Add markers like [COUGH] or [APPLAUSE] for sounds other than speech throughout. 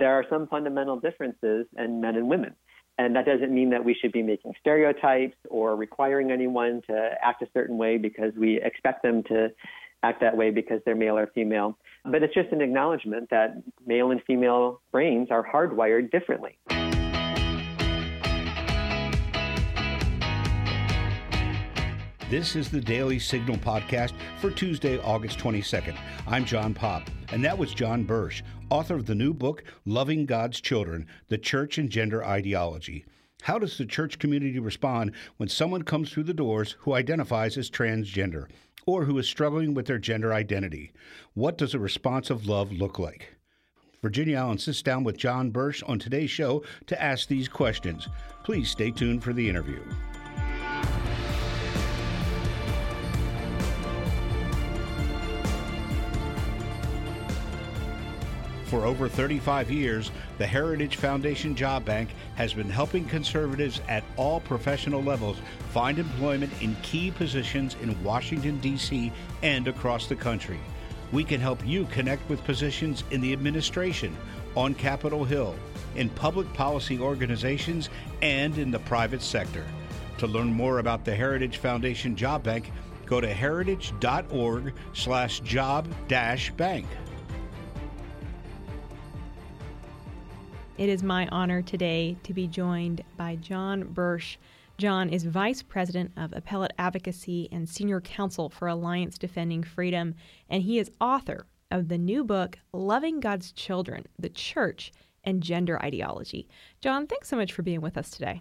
there are some fundamental differences in men and women. And that doesn't mean that we should be making stereotypes or requiring anyone to act a certain way because we expect them to act that way because they're male or female. But it's just an acknowledgement that male and female brains are hardwired differently. This is the Daily Signal podcast for Tuesday, August 22nd. I'm John Popp, and that was John Bursch, author of the new book, Loving God's Children The Church and Gender Ideology. How does the church community respond when someone comes through the doors who identifies as transgender or who is struggling with their gender identity? What does a response of love look like? Virginia Allen sits down with John Bursch on today's show to ask these questions. Please stay tuned for the interview. For over 35 years, the Heritage Foundation Job Bank has been helping conservatives at all professional levels find employment in key positions in Washington, D.C. and across the country. We can help you connect with positions in the administration, on Capitol Hill, in public policy organizations, and in the private sector. To learn more about the Heritage Foundation Job Bank, go to heritage.org slash job dash bank. It is my honor today to be joined by John Bursch. John is Vice President of Appellate Advocacy and Senior Counsel for Alliance Defending Freedom, and he is author of the new book, Loving God's Children The Church and Gender Ideology. John, thanks so much for being with us today.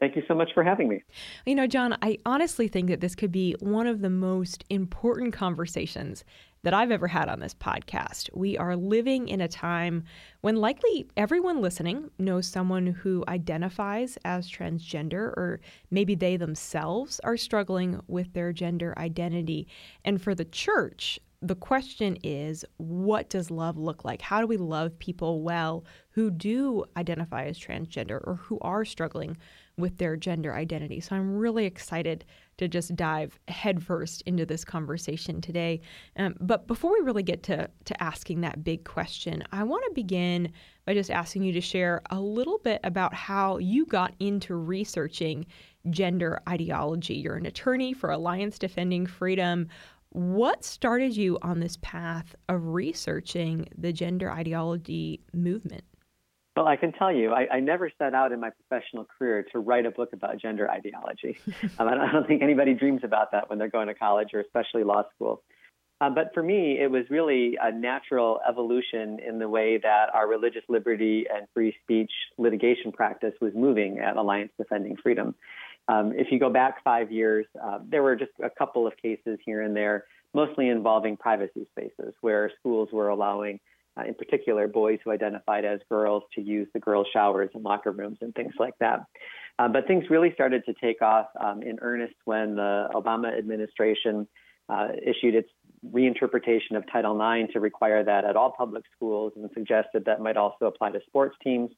Thank you so much for having me. You know, John, I honestly think that this could be one of the most important conversations that I've ever had on this podcast. We are living in a time when likely everyone listening knows someone who identifies as transgender, or maybe they themselves are struggling with their gender identity. And for the church, the question is what does love look like? How do we love people well who do identify as transgender or who are struggling with their gender identity? So I'm really excited to just dive headfirst into this conversation today. Um, but before we really get to, to asking that big question, I want to begin by just asking you to share a little bit about how you got into researching gender ideology. You're an attorney for Alliance Defending Freedom. What started you on this path of researching the gender ideology movement? Well, I can tell you, I, I, never set out in my professional career to write a book about gender ideology. [LAUGHS] um, I, don't, I, don't, think anybody dreams about that when they're going to college or especially law school. Um, but for me, it was really a natural evolution in the way that our religious liberty and free speech litigation practice was moving at Alliance Defending Freedom. Um, if you go back five years, uh, there were just a couple of cases here and there, mostly involving privacy spaces where schools were allowing uh, in particular, boys who identified as girls to use the girls' showers and locker rooms and things like that. Uh, but things really started to take off um, in earnest when the Obama administration uh, issued its reinterpretation of Title IX to require that at all public schools and suggested that might also apply to sports teams.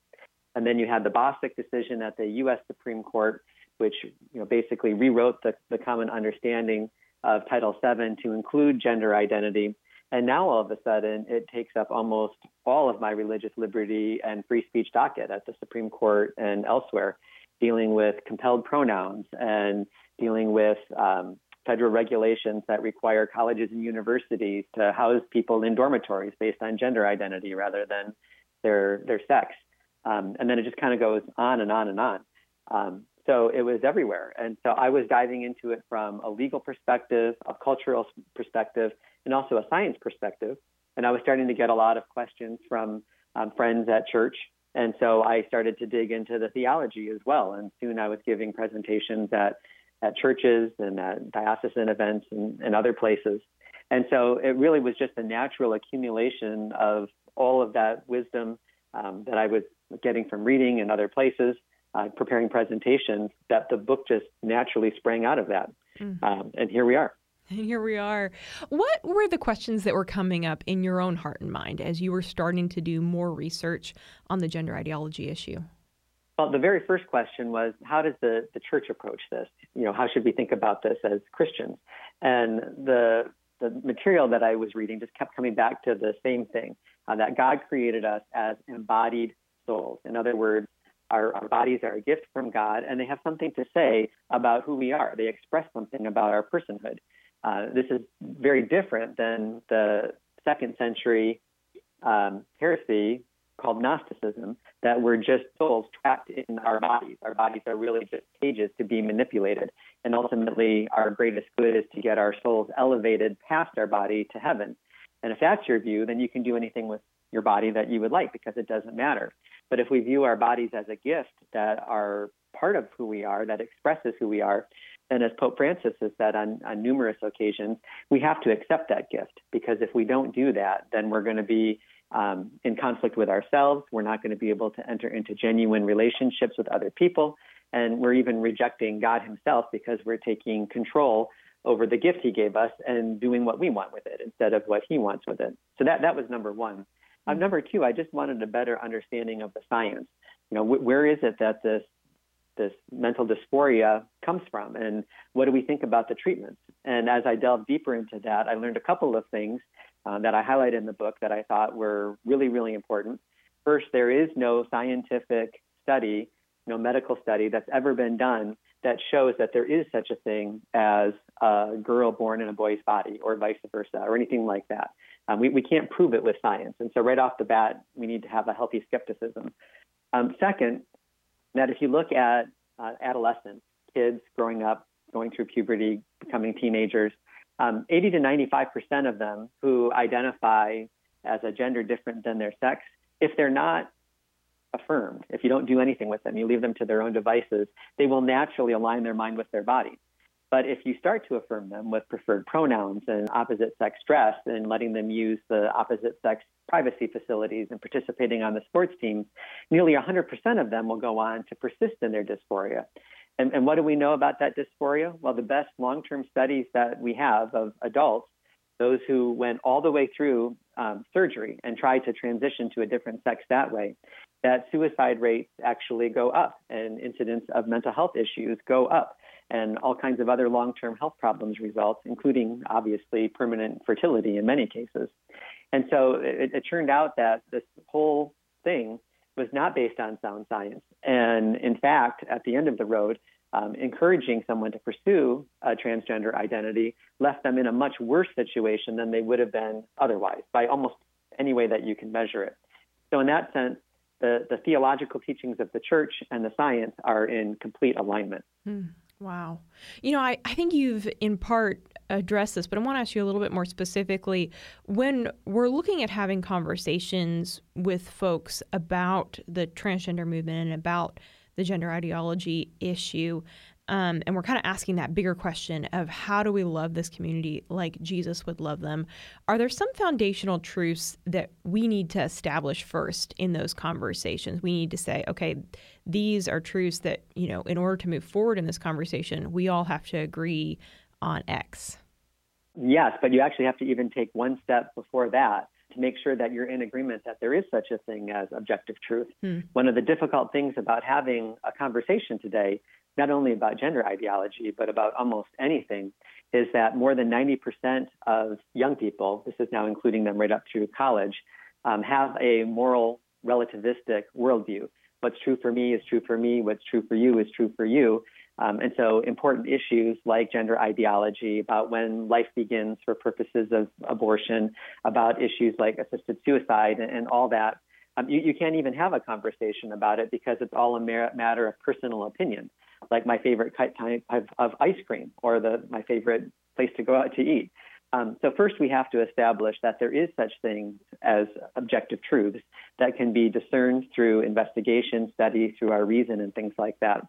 And then you had the Bostock decision at the U.S. Supreme Court, which you know, basically rewrote the, the common understanding of Title VII to include gender identity and now all of a sudden, it takes up almost all of my religious liberty and free speech docket at the Supreme Court and elsewhere, dealing with compelled pronouns and dealing with um, federal regulations that require colleges and universities to house people in dormitories based on gender identity rather than their their sex. Um, and then it just kind of goes on and on and on. Um, so it was everywhere. And so I was diving into it from a legal perspective, a cultural perspective, and also a science perspective. And I was starting to get a lot of questions from um, friends at church. And so I started to dig into the theology as well. And soon I was giving presentations at, at churches and at diocesan events and, and other places. And so it really was just a natural accumulation of all of that wisdom um, that I was getting from reading and other places, uh, preparing presentations, that the book just naturally sprang out of that. Mm-hmm. Um, and here we are. And [LAUGHS] here we are. What were the questions that were coming up in your own heart and mind as you were starting to do more research on the gender ideology issue? Well, the very first question was how does the, the church approach this? You know, how should we think about this as Christians? And the the material that I was reading just kept coming back to the same thing. uh, that God created us as embodied souls. In other words, our, our, bodies are a gift from God, and they have something to say about who we are. They express something about our personhood. Uh, this is very different than the second century um, heresy called Gnosticism, that we're just souls trapped in our bodies. Our bodies are really just cages to be manipulated. And ultimately, our greatest good is to get our souls elevated past our body to heaven. And if that's your view, then you can do anything with your body that you would like because it doesn't matter. But if we view our bodies as a gift that are part of who we are, that expresses who we are, then as Pope Francis has said on, on numerous occasions, we have to accept that gift because if we don't do that, then we're going to be um, in conflict with ourselves. We're not going to be able to enter into genuine relationships with other people. And we're even rejecting God Himself because we're taking control over the gift He gave us and doing what we want with it instead of what He wants with it. So that, that was number one. Um, number two, I just wanted a better understanding of the science. You know, wh- where is it that this this mental dysphoria comes from, and what do we think about the treatments? And as I delved deeper into that, I learned a couple of things uh, that I highlight in the book that I thought were really, really important. First, there is no scientific study, no medical study that's ever been done that shows that there is such a thing as a girl born in a boy's body or vice versa or anything like that. Um, we, we can't prove it with science. And so, right off the bat, we need to have a healthy skepticism. Um, second, that if you look at uh, adolescents, kids growing up, going through puberty, becoming teenagers, um, 80 to 95 percent of them who identify as a gender different than their sex, if they're not affirmed, if you don't do anything with them, you leave them to their own devices, they will naturally align their mind with their body. But if you start to affirm them with preferred pronouns and opposite sex dress and letting them use the opposite sex privacy facilities and participating on the sports teams, nearly 100% of them will go on to persist in their dysphoria. And, and what do we know about that dysphoria? Well, the best long term studies that we have of adults, those who went all the way through um, surgery and tried to transition to a different sex that way, that suicide rates actually go up and incidence of mental health issues go up and all kinds of other long term health problems result, including obviously permanent fertility in many cases. And so it, it turned out that this whole thing was not based on sound science. And in fact, at the end of the road, um, encouraging someone to pursue a transgender identity left them in a much worse situation than they would have been otherwise by almost any way that you can measure it. So, in that sense, the, the theological teachings of the church and the science are in complete alignment. Mm, wow. You know, I, I think you've in part addressed this, but I want to ask you a little bit more specifically. When we're looking at having conversations with folks about the transgender movement and about the gender ideology issue, um, and we're kind of asking that bigger question of how do we love this community like Jesus would love them? Are there some foundational truths that we need to establish first in those conversations? We need to say, okay, these are truths that, you know, in order to move forward in this conversation, we all have to agree on X. Yes, but you actually have to even take one step before that to make sure that you're in agreement that there is such a thing as objective truth. Hmm. One of the difficult things about having a conversation today, not only about gender ideology, but about almost anything, is that more than 90% of young people, this is now including them right up through college, um, have a moral relativistic worldview. What's true for me is true for me. What's true for you is true for you. Um, and so, important issues like gender ideology, about when life begins for purposes of abortion, about issues like assisted suicide, and, and all that, um, you, you, can't even have a conversation about it because it's all a mer- matter of personal opinion. Like my favorite type of, of ice cream, or the my favorite place to go out to eat. Um, so first, we have to establish that there is such things as objective truths that can be discerned through investigation, study, through our reason, and things like that.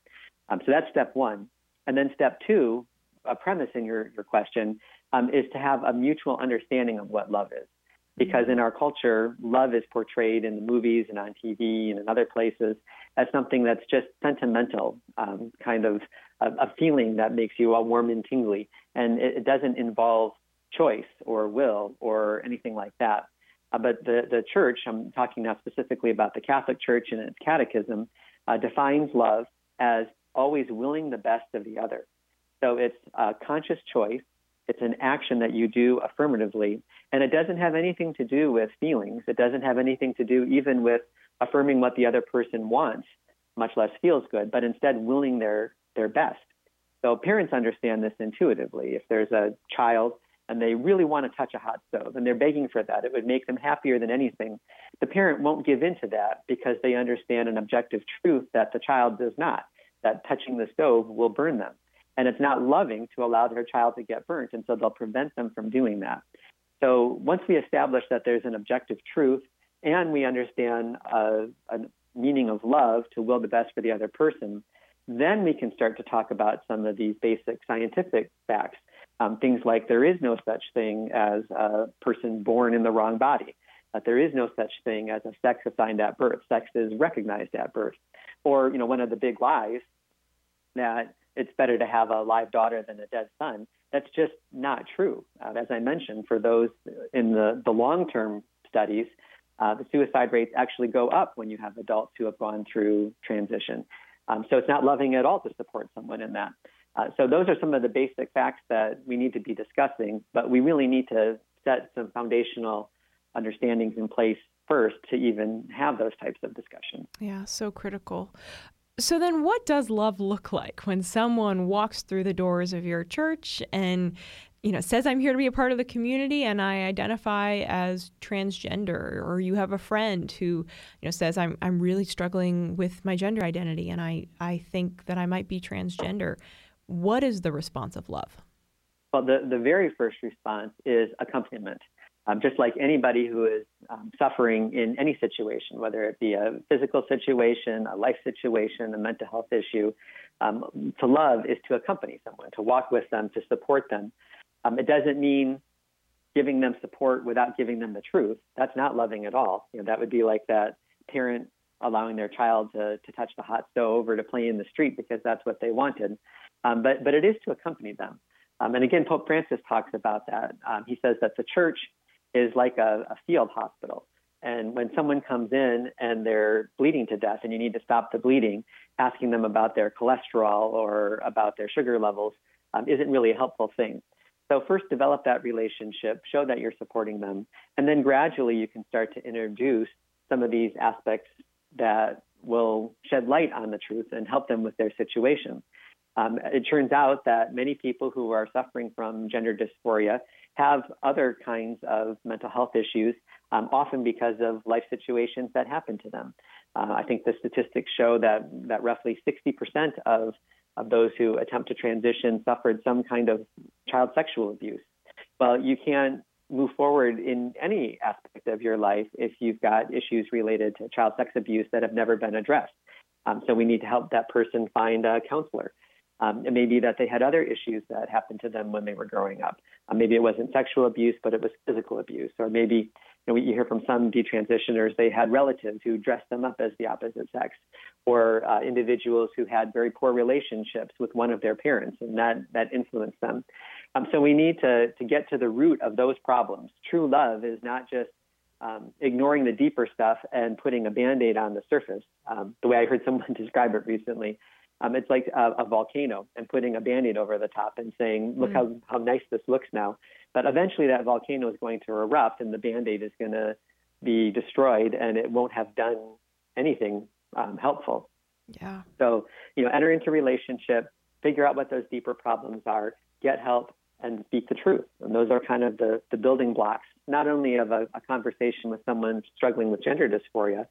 Um, so that's step one. And then step two, a premise in your, your question, um, is to have a mutual understanding of what love is. Because in our culture, love is portrayed in the movies and on TV and in other places as something that's just sentimental, um, kind of a, a, feeling that makes you all warm and tingly. And it, it doesn't involve choice or will or anything like that. Uh, but the, the church, I'm talking now specifically about the Catholic Church and its catechism, uh, defines love as always willing the best of the other. So it's a conscious choice It's an action that you do affirmatively. And it doesn't have anything to do with feelings. It doesn't have anything to do even with affirming what the other person wants, much less feels good, but instead willing their, their best. So parents understand this intuitively. If there's a child and they really want to touch a hot stove and they're begging for that, it would make them happier than anything. The parent won't give in to that because they understand an objective truth that the child does not, that touching the stove will burn them. And it's not loving to allow their child to get burnt, and so they'll prevent them from doing that. So once we establish that there's an objective truth and we understand a, a meaning of love to will the best for the other person, then we can start to talk about some of these basic scientific facts. Um, things like there is no such thing as a person born in the wrong body, that there is no such thing as a sex assigned at birth. Sex is recognized at birth. Or, you know, one of the big lies that it's better to have a live daughter than a dead son. That's just not true. Uh, as I mentioned, for those in the, the long term studies, uh, the suicide rates actually go up when you have adults who have gone through transition. Um, so it's not loving at all to support someone in that. Uh, so those are some of the basic facts that we need to be discussing, but we really need to set some foundational understandings in place first to even have those types of discussions. Yeah, so critical. So then what does love look like when someone walks through the doors of your church and you know says I'm here to be a part of the community and I identify as transgender or you have a friend who you know says I'm I'm really struggling with my gender identity and I I think that I might be transgender. What is the response of love? Well the the very first response is accompaniment. Um, just like anybody who is um, suffering in any situation, whether it be a physical situation, a life situation, a mental health issue, um, to love is to accompany someone, to walk with them, to support them. Um, it doesn't mean giving them support without giving them the truth. That's not loving at all. You know, that would be like that parent allowing their child to, to touch the hot stove or to play in the street because that's what they wanted. Um, but, but it is to accompany them. Um, and again, Pope Francis talks about that. he says that the church is like a, a field hospital. And when someone comes in and they're bleeding to death and you need to stop the bleeding, asking them about their cholesterol or about their sugar levels um, isn't really a helpful thing. So, first, develop that relationship, show that you're supporting them, and then gradually you can start to introduce some of these aspects that will shed light on the truth and help them with their situation. Um, it turns out that many people who are suffering from gender dysphoria have other kinds of mental health issues, um, often because of life situations that happen to them. Uh, I think the statistics show that, that roughly 60% of, of those who attempt to transition suffered some kind of child sexual abuse. Well, you can't move forward in any aspect of your life if you've got issues related to child sex abuse that have never been addressed. Um, so we need to help that person find a counselor. Um, it may be that they had other issues that happened to them when they were growing up. Uh, maybe it wasn't sexual abuse, but it was physical abuse. Or maybe you, know, you hear from some detransitioners, they had relatives who dressed them up as the opposite sex, or uh, individuals who had very poor relationships with one of their parents, and that, that influenced them. Um, so we need to, to get to the root of those problems. True love is not just um, ignoring the deeper stuff and putting a band aid on the surface. Um, the way I heard someone [LAUGHS] describe it recently um, it's like a, a, volcano and putting a band-aid over the top and saying, look mm. how, how nice this looks now. But eventually that volcano is going to erupt and the band-aid is going to be destroyed and it won't have done anything um, helpful. Yeah. So, you know, enter into relationship, figure out what those deeper problems are, get help, and speak the truth. And those are kind of the, the building blocks, not only of a, a conversation with someone struggling with gender dysphoria,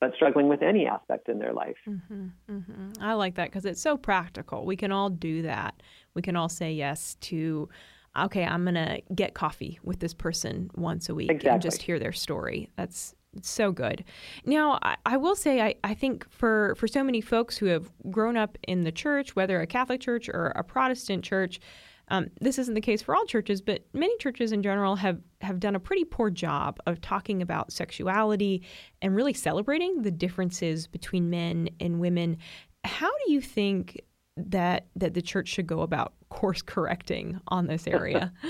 but struggling with any aspect in their life. Mm-hmm, mm-hmm. I like that because it's so practical. We can all do that. We can all say yes to, okay, I'm going to get coffee with this person once a week exactly. and just hear their story. That's so good. Now, I, I, will say, I, I think for, for so many folks who have grown up in the church, whether a Catholic church or a Protestant church, um, this isn't the case for all churches, but many churches in general have, have done a pretty poor job of talking about sexuality and really celebrating the differences between men and women. How do you think that that the church should go about [LAUGHS] course correcting on this area? [LAUGHS]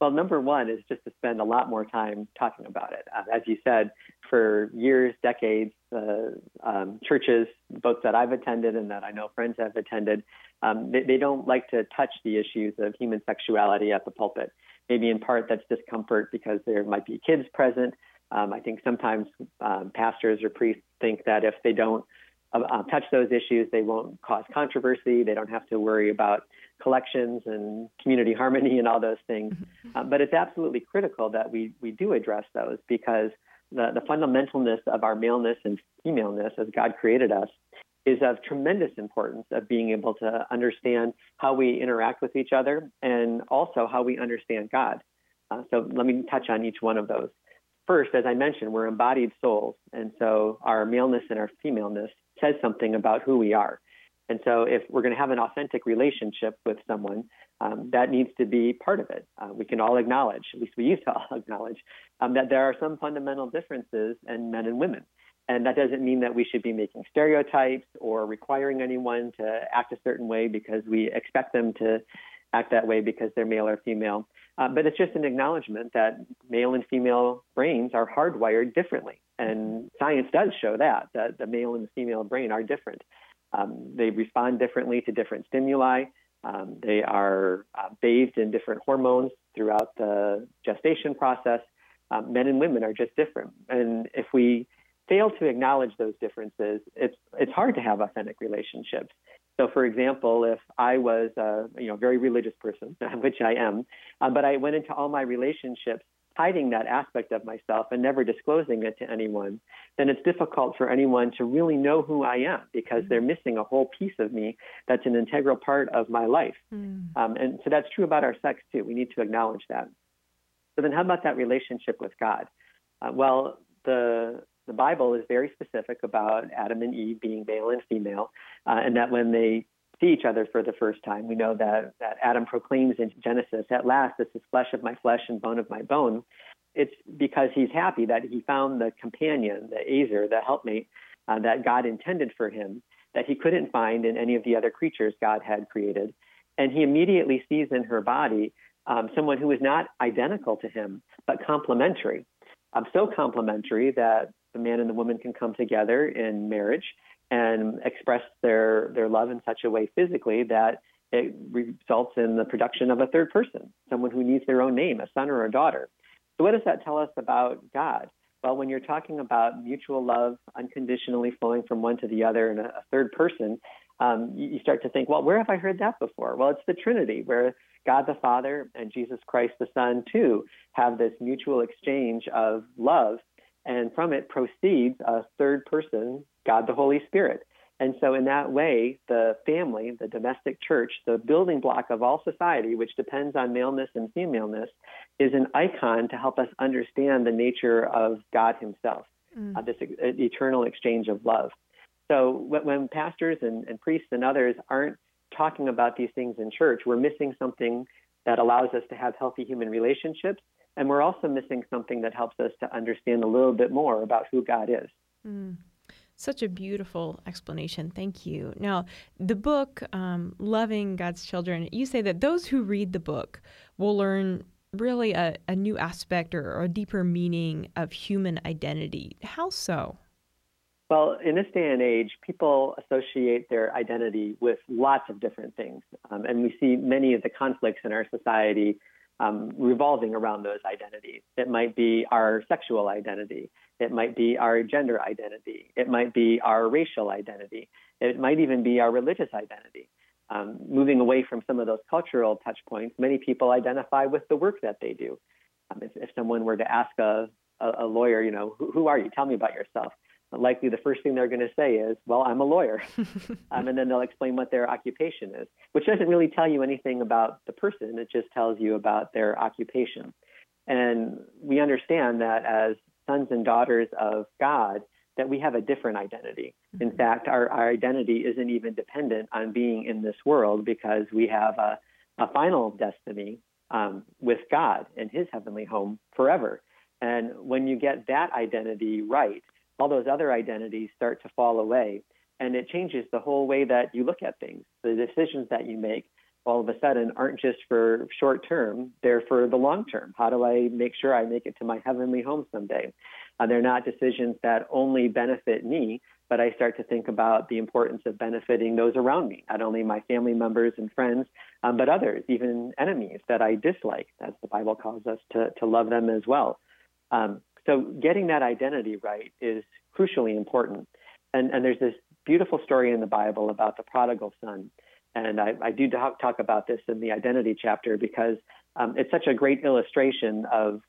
Well, number one is just to spend a lot more time talking about it. Uh, as you said, for years, decades, uh, um, churches, both that I've attended and that I know friends have attended, um, they, they, don't like to touch the issues of human sexuality at the pulpit. Maybe in part that's discomfort because there might be kids present. Um, I think sometimes um, pastors or priests think that if they don't uh, uh, touch those issues, they won't cause controversy. They don't have to worry about collections and community [LAUGHS] harmony and all those things. Mm-hmm. Uh, but it's absolutely critical that we, we do address those because the, the fundamentalness of our maleness and femaleness as God created us is of tremendous importance of being able to understand how we interact with each other and also how we understand God. Uh, so let me touch on each one of those. First, as I mentioned, we're embodied souls, and so our maleness and our femaleness says something about who we are. And so, if we're going to have an authentic relationship with someone, um, that needs to be part of it. Uh, we can all acknowledge, at least we used to [LAUGHS] all acknowledge, um, that there are some fundamental differences in men and women. And that doesn't mean that we should be making stereotypes or requiring anyone to act a certain way because we expect them to act that way because they're male or female. Uh, but it's just an acknowledgement that male and female brains are hardwired differently. And science does show that, that the male and the female brain are different. Um, they respond differently to different stimuli. Um, they are uh, bathed in different hormones throughout the gestation process. Um, men and women are just different. And if we fail to acknowledge those differences, it's, it's hard to have authentic relationships. So, for example, if I was a you know very religious person, [LAUGHS] which I am, uh, but I went into all my relationships hiding that aspect of myself and never disclosing it to anyone, then it's difficult for anyone to really know who I am because they're missing a whole piece of me that's an integral part of my life. Mm. Um, and so that's true about our sex too. We need to acknowledge that. So then, how about that relationship with God? Uh, well, the the Bible is very specific about Adam and Eve being male and female, uh, and that when they see each other for the first time, we know that, that Adam proclaims in Genesis, At last, this is flesh of my flesh and bone of my bone. It's because he's happy that he found the companion, the Ezer, the helpmate uh, that God intended for him, that he couldn't find in any of the other creatures God had created. And he immediately sees in her body um, someone who is not identical to him, but complementary. Um, so complementary that the man and the woman can come together in marriage and express their, their love in such a way physically that it results in the production of a third person, someone who needs their own name, a son or a daughter. So, what does that tell us about God? Well, when you're talking about mutual love unconditionally flowing from one to the other and a, a third person, um, you, you start to think, well, where have I heard that before? Well, it's the Trinity, where God the Father and Jesus Christ the Son, too, have this mutual exchange of love and from it proceeds a third person, God the Holy Spirit. And so, in that way, the family, the domestic church, the building block of all society, which depends on maleness and femaleness, is an icon to help us understand the nature of God Himself, mm. uh, this eternal exchange of love. So, when pastors and, and priests and others aren't talking about these things in church, we're missing something that allows us to have healthy human relationships and we're also missing something that helps us to understand a little bit more about who God is. Mm. Such a beautiful explanation. Thank you. Now, the book, um, Loving God's Children, you say that those who read the book will learn really a, a new aspect or, or a deeper meaning of human identity. How so? Well, in this day and age, people associate their identity with lots of different things. Um, and we see many of the conflicts in our society um, revolving around those identities. It might be our sexual identity. It might be our gender identity. It might be our racial identity. It might even be our religious identity. Um, moving away from some of those cultural touch points, many people identify with the work that they do. Um, if, if, someone were to ask a, a, a lawyer, you know, who, who, are you? Tell me about yourself likely the first thing they're going to say is, Well, I'm a lawyer. [LAUGHS] um, and then they'll explain what their occupation is, which doesn't really tell you anything about the person. It just tells you about their occupation. And we understand that as sons and daughters of God, that we have a different identity. Mm-hmm. In fact, our, our identity isn't even dependent on being in this world because we have a, a final destiny um, with God in his heavenly home forever. And when you get that identity right, all those other identities start to fall away. And it changes the whole way that you look at things, the decisions that you make, all of a sudden aren't just for short term, they're for the long term. How do I make sure I make it to my heavenly home someday? Uh, they're not decisions that only benefit me, but I start to think about the importance of benefiting those around me, not only my family members and friends, um, but others, even enemies that I dislike, as the Bible calls us to, to love them as well. Um, so getting that identity right is crucially important. And, and there's this beautiful story in the Bible about the prodigal son. And I, I do talk, talk, about this in the identity chapter because um, it's such a great illustration of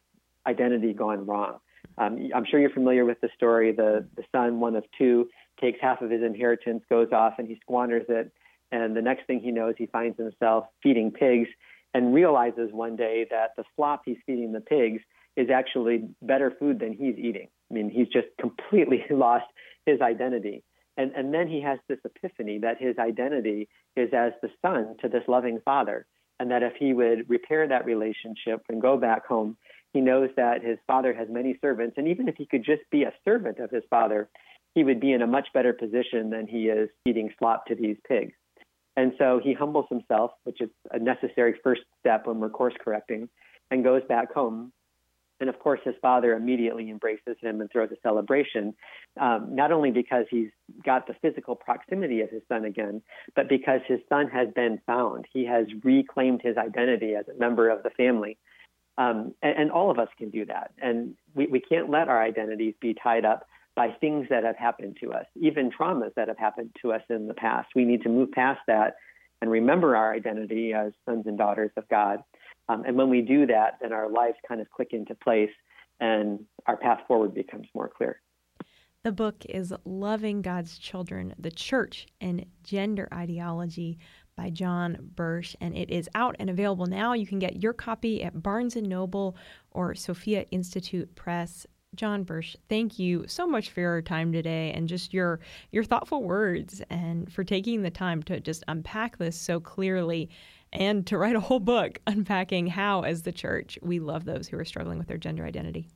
identity gone wrong. Um, I'm sure you're familiar with the story. The, the son, one of two, takes half of his inheritance, goes off, and he squanders it. And the next thing he knows, he finds himself feeding pigs and realizes one day that the slop he's feeding the pigs is actually better food than he's eating. I mean, he's just completely [LAUGHS] lost his identity. And, and then he has this epiphany that his identity is as the son to this loving father, and that if he would repair that relationship and go back home, he knows that his father has many servants, and even if he could just be a servant of his father, he would be in a much better position than he is eating slop to these pigs. And so he humbles himself, which is a necessary first step when we're course correcting, and goes back home and of course, his father immediately embraces him and throws a celebration, um, not only because he's got the physical proximity of his son again, but because his son has been found. He has reclaimed his identity as a member of the family. Um, and, and, all of us can do that. And we, we can't let our identities be tied up by things that have happened to us, even traumas that have happened to us in the past. We need to move past that and remember our identity as sons and daughters of God um, and when we do that, then our lives kind of click into place and our path forward becomes more clear. The book is Loving God's Children, the Church and Gender Ideology by John Bursch, and it is out and available now. You can get your copy at Barnes & Noble or Sophia Institute Press. John Bursch, thank you so much for your time today and just your your thoughtful words and for taking the time to just unpack this so clearly and to write a whole book unpacking how, as the church, we love those who are struggling with their gender identity.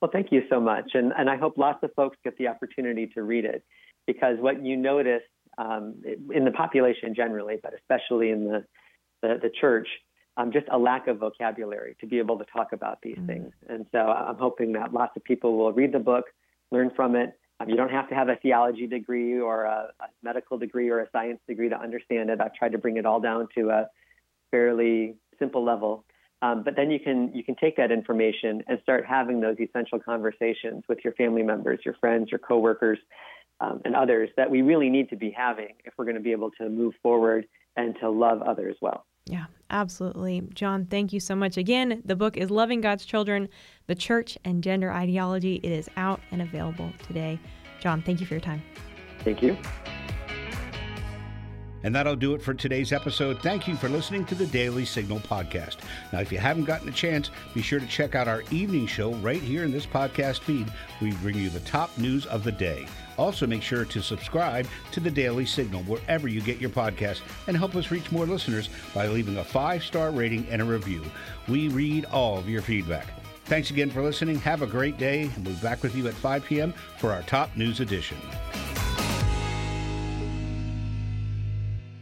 Well, thank you so much. And, and I hope lots of folks get the opportunity to read it because what you notice um, in the population generally, but especially in the, the, the church, um, just a lack of vocabulary to be able to talk about these mm-hmm. things. And so I'm hoping that lots of people will read the book, learn from it. Um, you don't have to have a theology degree or a, a, medical degree or a science degree to understand it. I've tried to bring it all down to a fairly simple level. Um, but then you can you can take that information and start having those essential conversations with your family members, your friends, your coworkers, um, and others that we really need to be having if we're going to be able to move forward and to love others well. Yeah, absolutely. John, thank you so much. Again, the book is Loving God's Children, The Church and Gender Ideology. It is out and available today. John, thank you for your time. Thank you. And that'll do it for today's episode. Thank you for listening to the Daily Signal podcast. Now, if you haven't gotten a chance, be sure to check out our evening show right here in this podcast feed. We bring you the top news of the day. Also, make sure to subscribe to the Daily Signal wherever you get your podcast and help us reach more listeners by leaving a five star rating and a review. We read all of your feedback. Thanks again for listening. Have a great day, and we'll be back with you at 5 p.m. for our top news edition.